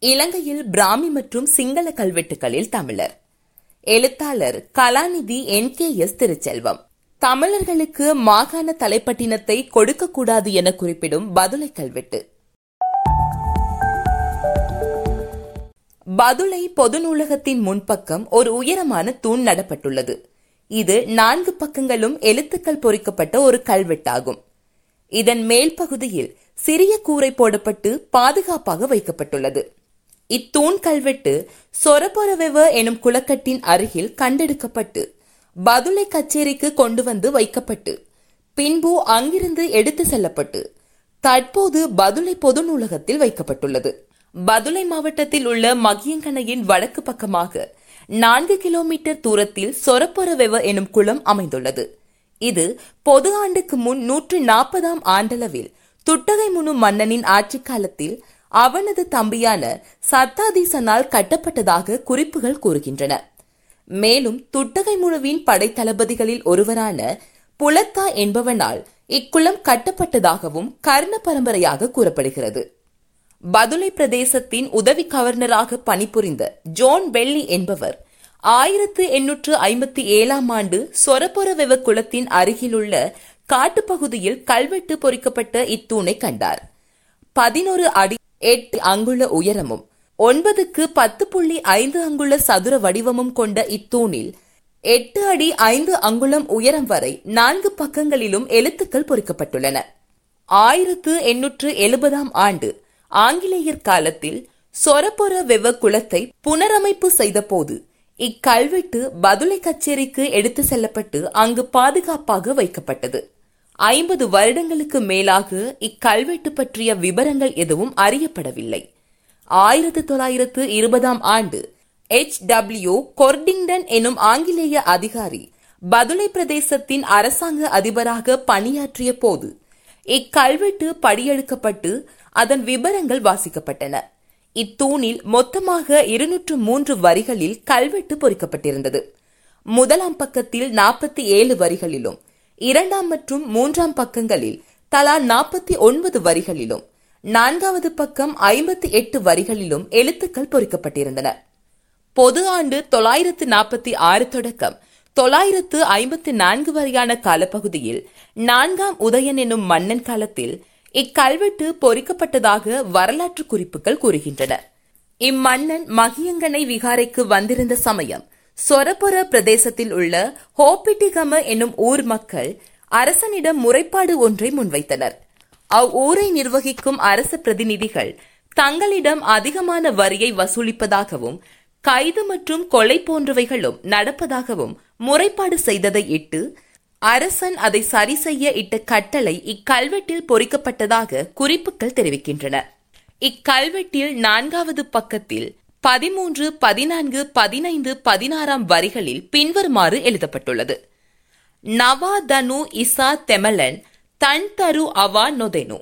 இலங்கையில் பிராமி மற்றும் சிங்கள கல்வெட்டுகளில் தமிழர். எழுத்தாளர் கலாநிதி என் கே எஸ் திருச்செல்வம். தமிழர்களுக்கு மாகாண தலைப்பட்டினத்தை கொடுக்கக்கூடாது என குறிப்பிடும் பதுளை கல்வெட்டு. பதுளை பொது நூலகத்தின் முன்பக்கம் ஒரு உயரமான தூண் நடப்பட்டுள்ளது. இது நான்கு பக்கங்களும் எழுத்துக்கள் பொறிக்கப்பட்ட ஒரு கல்வெட்டாகும். இதன் மேல் பகுதியில் சிறிய கூரை போடப்பட்டு பாதுகாப்பாக வைக்கப்பட்டுள்ளது. இத்தூண் கல்வெட்டு சொரபொரவெவ எனும் குளக்கட்டின் அருகில் கண்டெடுக்கப்பட்டு பதுளை கச்சேரிக்கு கொண்டு வந்து வைக்கப்பட்டு பின்பு அங்கிருந்து எடுத்து செல்லப்பட்டு தற்போது பதுளை பொது நூலகத்தில் வைக்கப்பட்டுள்ளது. பதுளை மாவட்டத்தில் உள்ள மகியங்கனையின் வடக்கு பக்கமாக நான்கு கிலோமீட்டர் தூரத்தில் சொரப்பொரவெவ எனும் குளம் அமைந்துள்ளது. இது பொது ஆண்டுக்கு முன் நூற்று நாற்பதாம் ஆண்டளவில் துட்டகை முனு மன்னனின் ஆட்சி காலத்தில் அவனது தம்பியான சத்தாதீசனால் கட்டப்பட்டதாக குறிப்புகள் கூறுகின்றன. மேலும் துட்டகை முனுவின் படைத்தளபதிகளில் ஒருவரான புலத்தா என்பவனால் இக்குளம் கட்டப்பட்டதாகவும் கர்ண பரம்பரையாக கூறப்படுகிறது. பதுளை பிரதேசத்தின் உதவி கவர்னராக பணிபுரிந்த ஜோன் வெள்ளி என்பவர் ஆயிரத்து எண்ணூற்று ஐம்பத்தி ஏழாம் ஆண்டு சொரபொரவெவ குளத்தின் அருகிலுள்ள காட்டுப்பகுதியில் கல்வெட்டு பொறிக்கப்பட்ட இத்தூணை கண்டார். பதினோரு அடி எட்டு அங்குல உயரமும் ஒன்பதுக்கு பத்து புள்ளி ஐந்து அங்குல சதுர வடிவமும் கொண்ட இத்தூணில் எட்டு அடி ஐந்து அங்குலம் உயரம் வரை நான்கு பக்கங்களிலும் எழுத்துக்கள் பொறிக்கப்பட்டுள்ளன. ஆயிரத்து எண்ணூற்று எழுபதாம் ஆண்டு ஆங்கிலேயர் காலத்தில் சொரபொர வெவ குளத்தை புனரமைப்பு செய்தபோது இக்கல்வெட்டு பதுளை கச்சேரிக்கு எடுத்து செல்லப்பட்டு அங்கு பாதுகாப்பாக வைக்கப்பட்டது. ஐம்பது வருடங்களுக்கு மேலாக இக்கல்வெட்டு பற்றிய விவரங்கள் எதுவும் அறியப்படவில்லை. ஆயிரத்து தொள்ளாயிரத்து இருபதாம் ஆண்டு எச் டபிள்யூ கொர்டிங்டன் எனும் ஆங்கிலேய அதிகாரி பதுளை பிரதேசத்தின் அரசாங்க அதிபராக பணியாற்றிய போது இக்கல்வெட்டு படியெடுக்கப்பட்டு அதன் விவரங்கள் வாசிக்கப்பட்டன. இத்தூணில் மொத்தமாக இருநூற்று மூன்று வரிகளில் கல்வெட்டு பொறிக்கப்பட்டிருந்தது. முதலாம் பக்கத்தில் நாற்பத்தி ஏழு வரிகளிலும் இரண்டாம் மற்றும் மூன்றாம் பக்கங்களில் தலா நாற்பத்தி ஒன்பது வரிகளிலும் நான்காவது பக்கம் ஐம்பத்தி எட்டு வரிகளிலும் எழுத்துக்கள் பொறிக்கப்பட்டிருந்தன. பொது ஆண்டு தொள்ளாயிரத்து நாற்பத்தி ஆறு தொடக்கம் தொள்ளாயிரத்து ஐம்பத்தி நான்கு வரையான காலப்பகுதியில் நான்காம் உதயன் எனும் மன்னன் காலத்தில் இக்கல்வெட்டு பொறிக்கப்பட்டதாக வரலாற்று குறிப்புகள் கூறுகின்றன. இம்மன்னன் மகியங்கனை விகாரைக்கு வந்திருந்த சமயம் சொரபொர பிரதேசத்தில் உள்ள ஹோப்பிட்டிகம என்னும் ஊர் மக்கள் அரசனிடம் முறைப்பாடு ஒன்றை முன்வைத்தனர். அவ்வூரை நிர்வகிக்கும் அரச பிரதிநிதிகள் தங்களிடம் அதிகமான வரியை வசூலிப்பதாகவும் கைது மற்றும் கொலை போன்றவைகளும் நடப்பதாகவும் முறைப்பாடு செய்ததை இட்டு அரசன் அதை சரி செய்ய இட்ட கட்டளை இக்கல்வெட்டில் பொறிக்கப்பட்டதாக குறிப்புகள் தெரிவிக்கின்றன. இக்கல்வெட்டில் நான்காவது பக்கத்தில் பதிமூன்று பதினான்கு பதினைந்து பதினாறாம் வரிகளில் பின்வருமாறு எழுதப்பட்டுள்ளது. நவா தனு இசா தெமலன் தன் தரு அவா நொதெனு.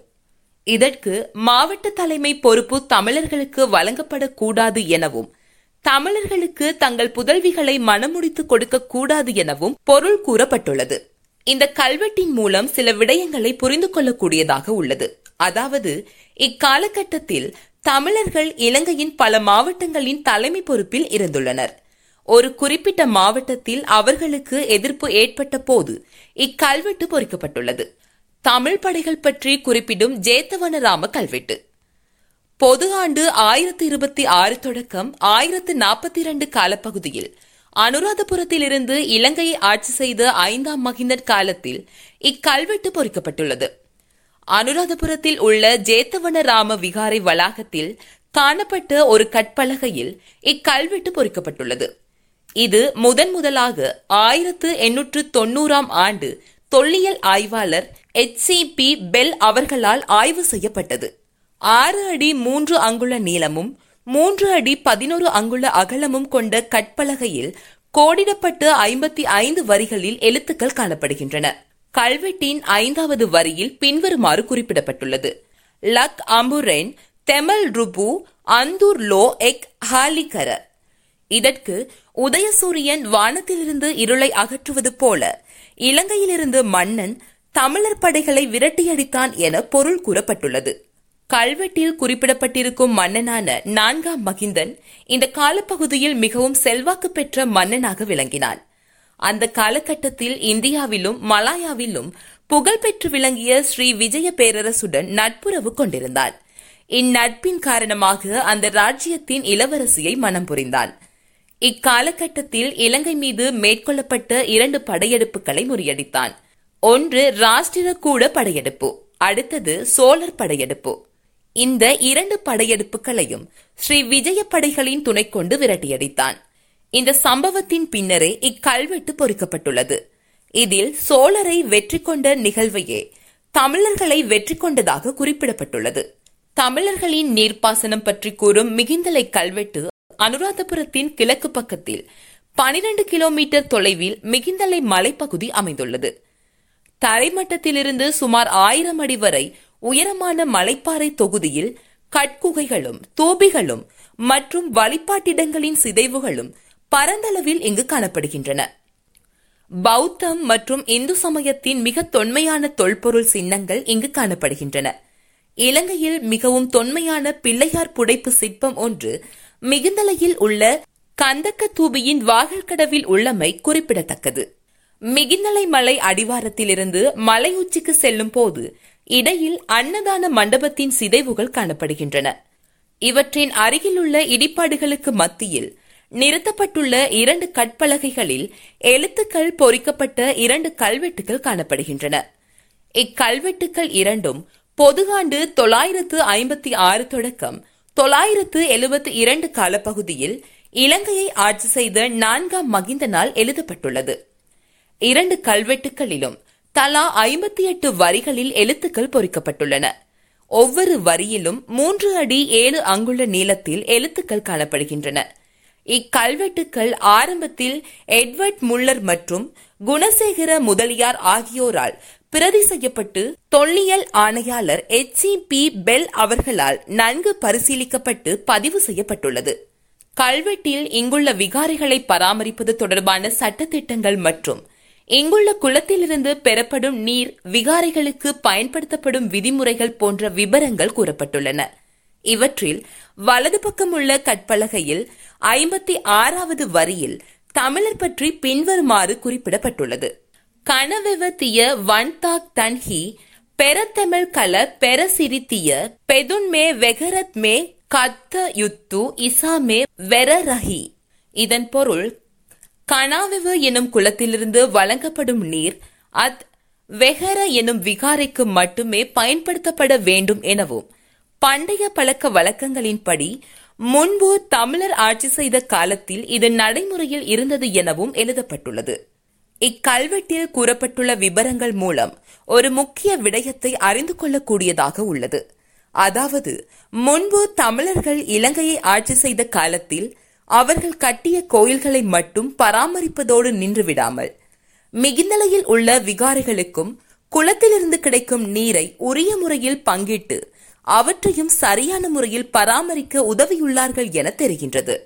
இதற்கு மாவட்ட தலைமை பொறுப்பு தமிழர்களுக்கு வழங்கப்படக்கூடாது எனவும் தமிழர்களுக்கு தங்கள் புதல்விகளை மனமுடித்து கொடுக்க கூடாது எனவும் பொருள் கூறப்பட்டுள்ளது. இந்த கல்வெட்டின் மூலம் சில விடயங்களை புரிந்து கொள்ளக்கூடியதாக உள்ளது. அதாவது இக்காலகட்டத்தில் தமிழர்கள் இலங்கையின் பல மாவட்டங்களின் தலைமை பொறுப்பில் இருந்துள்ளனர். ஒரு குறிப்பிட்ட மாவட்டத்தில் அவர்களுக்கு எதிர்ப்பு ஏற்பட்ட போது இக்கல்வெட்டு பொறிக்கப்பட்டுள்ளது. தமிழ் படைகள் பற்றி குறிப்பிடும் ஜேத்தவனராம கல்வெட்டு. பொது ஆண்டு ஆயிரத்தி இருபத்தி ஆறு தொடக்கம் ஆயிரத்து நாற்பத்தி இரண்டு காலப்பகுதியில் அனுராதபுரத்திலிருந்து இலங்கையை ஆட்சி செய்த ஐந்தாம் மகிந்தர் காலத்தில் இக்கல்வெட்டு பொறிக்கப்பட்டுள்ளது. அனுராதபுரத்தில் உள்ள ஜேத்தவன ராம விகாரை வளாகத்தில் காணப்பட்ட ஒரு கற்பலகையில் இக்கல்வெட்டு பொறிக்கப்பட்டுள்ளது. இது முதன் முதலாக ஆயிரத்து எண்ணூற்று தொன்னூறாம் ஆண்டு தொல்லியல் ஆய்வாளர் எச் சி பி பெல் அவர்களால் ஆய்வு செய்யப்பட்டது. ஆறு அடி மூன்று அங்குல நீளமும் மூன்று அடி பதினோரு அங்குல அகலமும் கொண்ட கற்பலகையில் கோடிடப்பட்டு ஐம்பத்தி ஐந்து வரிகளில் எழுத்துக்கள் காணப்படுகின்றன. கல்வெட்டின் ஐந்தாவது வரியில் பின்வருமாறு குறிப்பிடப்பட்டுள்ளது. லக் அம்புரென் தெமல் ருபு அந்தூர் லோ எக் ஹாலிகர. இதற்கு உதயசூரியன் வானத்திலிருந்து இருளை அகற்றுவது போல இலங்கையிலிருந்து மன்னன் தமிழர் படைகளை விரட்டியடித்தான் என பொருள் கூறப்பட்டுள்ளது. கல்வெட்டில் குறிப்பிடப்பட்டிருக்கும் மன்னனான நான்காம் மகிந்தன் இந்த காலப்பகுதியில் மிகவும் செல்வாக்கு பெற்ற மன்னனாக விளங்கினான். அந்த காலகட்டத்தில் இந்தியாவிலும் மலாயாவிலும் புகழ்பெற்று விளங்கிய ஸ்ரீ விஜய பேரரசுடன் நட்புறவு கொண்டிருந்தான் இந்நட்பின் காரணமாக அந்த ராஜ்யத்தின் இளவரசியை மனம் புரிந்தான் இக்காலகட்டத்தில் இலங்கை மீது மேற்கொள்ளப்பட்ட இரண்டு படையெடுப்புகளை முறியடித்தான். ஒன்று ராஷ்டிர கூட படையெடுப்பு அடுத்தது சோழர் படையெடுப்பு. இந்த இரண்டு படையெடுப்புகளையும் ஸ்ரீ விஜய படைகளின் துணை கொண்டு விரட்டியடித்தான். இந்த சம்பவத்தின் பின்னரே இக்கல்வெட்டு பொறிக்கப்பட்டுள்ளது. இதில் சோழரை வெற்றி கொண்ட நிகழ்வையே தமிழர்களை வெற்றி கொண்டதாக குறிப்பிடப்பட்டுள்ளது. தமிழர்களின் நீர்ப்பாசனம் பற்றி கூறும் மிகிந்தலை கல்வெட்டு அனுராதபுரத்தின் கிழக்கு பக்கத்தில் பனிரெண்டு கிலோமீட்டர் தொலைவில் மிகிந்தலை மலைப்பகுதி அமைந்துள்ளது. தரைமட்டத்திலிருந்து சுமார் ஆயிரம் அடி வரை உயரமான மலைப்பாறை தொகுதியில் கட்குகைகளும் தோபிகளும் மற்றும் வழிபாட்டிடங்களின் சிதைவுகளும் பரந்தளவில் இங்கு காணப்படுகின்றன. பௌத்தம் மற்றும் இந்து சமயத்தின் மிக தொன்மையான தொல்பொருள் சின்னங்கள் இங்கு காணப்படுகின்றன. இலங்கையில் மிகவும் தொன்மையான பிள்ளையார் புடைப்பு சிற்பம் ஒன்று மிகுந்தலையில் உள்ள கந்தக்க தூபியின் வாகல்கடவில் உள்ளமை குறிப்பிடத்தக்கது. மிகிந்தலை மலை அடிவாரத்திலிருந்து மலை உச்சிக்கு செல்லும் போது இடையில் அன்னதான மண்டபத்தின் சிதைவுகள் காணப்படுகின்றன. இவற்றின் அருகிலுள்ள இடிபாடுகளுக்கு மத்தியில் நிறுத்தப்பட்டுள்ள இரண்டு கற்பலகைகளில் எழுத்துக்கள் பொறிக்கப்பட்ட இரண்டு கல்வெட்டுகள் காணப்படுகின்றன. இக்கல்வெட்டுக்கள் இரண்டும் பொதுகாண்டு தொள்ளாயிரத்து ஐம்பத்தி ஆறு தொடக்கம் தொள்ளாயிரத்து எழுபத்தி இரண்டு காலப்பகுதியில் இலங்கையை ஆட்சி செய்த நான்காம் மகிந்தனால் எழுதப்பட்டுள்ளது. இரண்டு கல்வெட்டுகளிலும் தலா ஐம்பத்தி எட்டு வரிகளில் எழுத்துக்கள் பொறிக்கப்பட்டுள்ளன. ஒவ்வொரு வரியிலும் மூன்று அடி ஏழு அங்குள்ள நீளத்தில் எழுத்துக்கள் காணப்படுகின்றன. இக்கல்வெட்டுக்கள் ஆரம்பத்தில் எட்வர்ட் முல்லர் மற்றும் குணசேகர முதலியார் ஆகியோரால் பிரதி செய்யப்பட்டு தொல்லியல் ஆணையாளர் எச். சி. பி. பெல் அவர்களால் நன்கு பரிசீலிக்கப்பட்டு பதிவு செய்யப்பட்டுள்ளது. கல்வெட்டில் இங்குள்ள விகாரிகளை பராமரிப்பது தொடர்பான சட்டத்திட்டங்கள் மற்றும் இங்குள்ள குளத்திலிருந்து பெறப்படும் நீர் விகாரைகளுக்கு பயன்படுத்தப்படும் விதிமுறைகள் போன்ற விபரங்கள் கூறப்பட்டுள்ளன. இவற்றில் வலது பக்கம் உள்ள கற்பலகையில் ஐம்பத்தி ஆறாவது வரியில் தமிழர் பற்றி பின்வருமாறு குறிப்பிடப்பட்டுள்ளது. கனவெவத்திய வன்தாக் தன்ஹி பெறத்தமிழ் கல பெறசிரித்திய பெதுன்மே வெகரத் மே கத்த யுத்து இசாமே வெரரஹி இதன் பொருள் கனாவெவ எனும் குளத்திலிருந்து வழங்கப்படும் நீர் அத் வெஹர எனும் விகாரைக்கு மட்டுமே பயன்படுத்தப்பட வேண்டும் எனவும் பண்டைய பழக்க வழக்கங்களின்படி முன்பு தமிழர் ஆட்சி செய்த காலத்தில் இது நடைமுறையில் இருந்தது எனவும் எழுதப்பட்டுள்ளது. இக்கல்வெட்டில் கூறப்பட்டுள்ள விபரங்கள் மூலம் ஒரு முக்கிய விடயத்தை அறிந்து கொள்ளக்கூடியதாக உள்ளது. அதாவது முன்பு தமிழர்கள் இலங்கையை ஆட்சி செய்த காலத்தில் அவர்கள் கட்டிய கோயில்களை மட்டும் பராமரிப்பதோடு நின்றுவிடாமல் மிகுந்தலையில் உள்ள விகாரைகளுக்கும் குளத்திலிருந்து கிடைக்கும் நீரை உரிய முறையில் பங்கிட்டு அவற்றையும் சரியான முறையில் பராமரிக்க உதவியுள்ளார்கள் என தெரிகின்றது.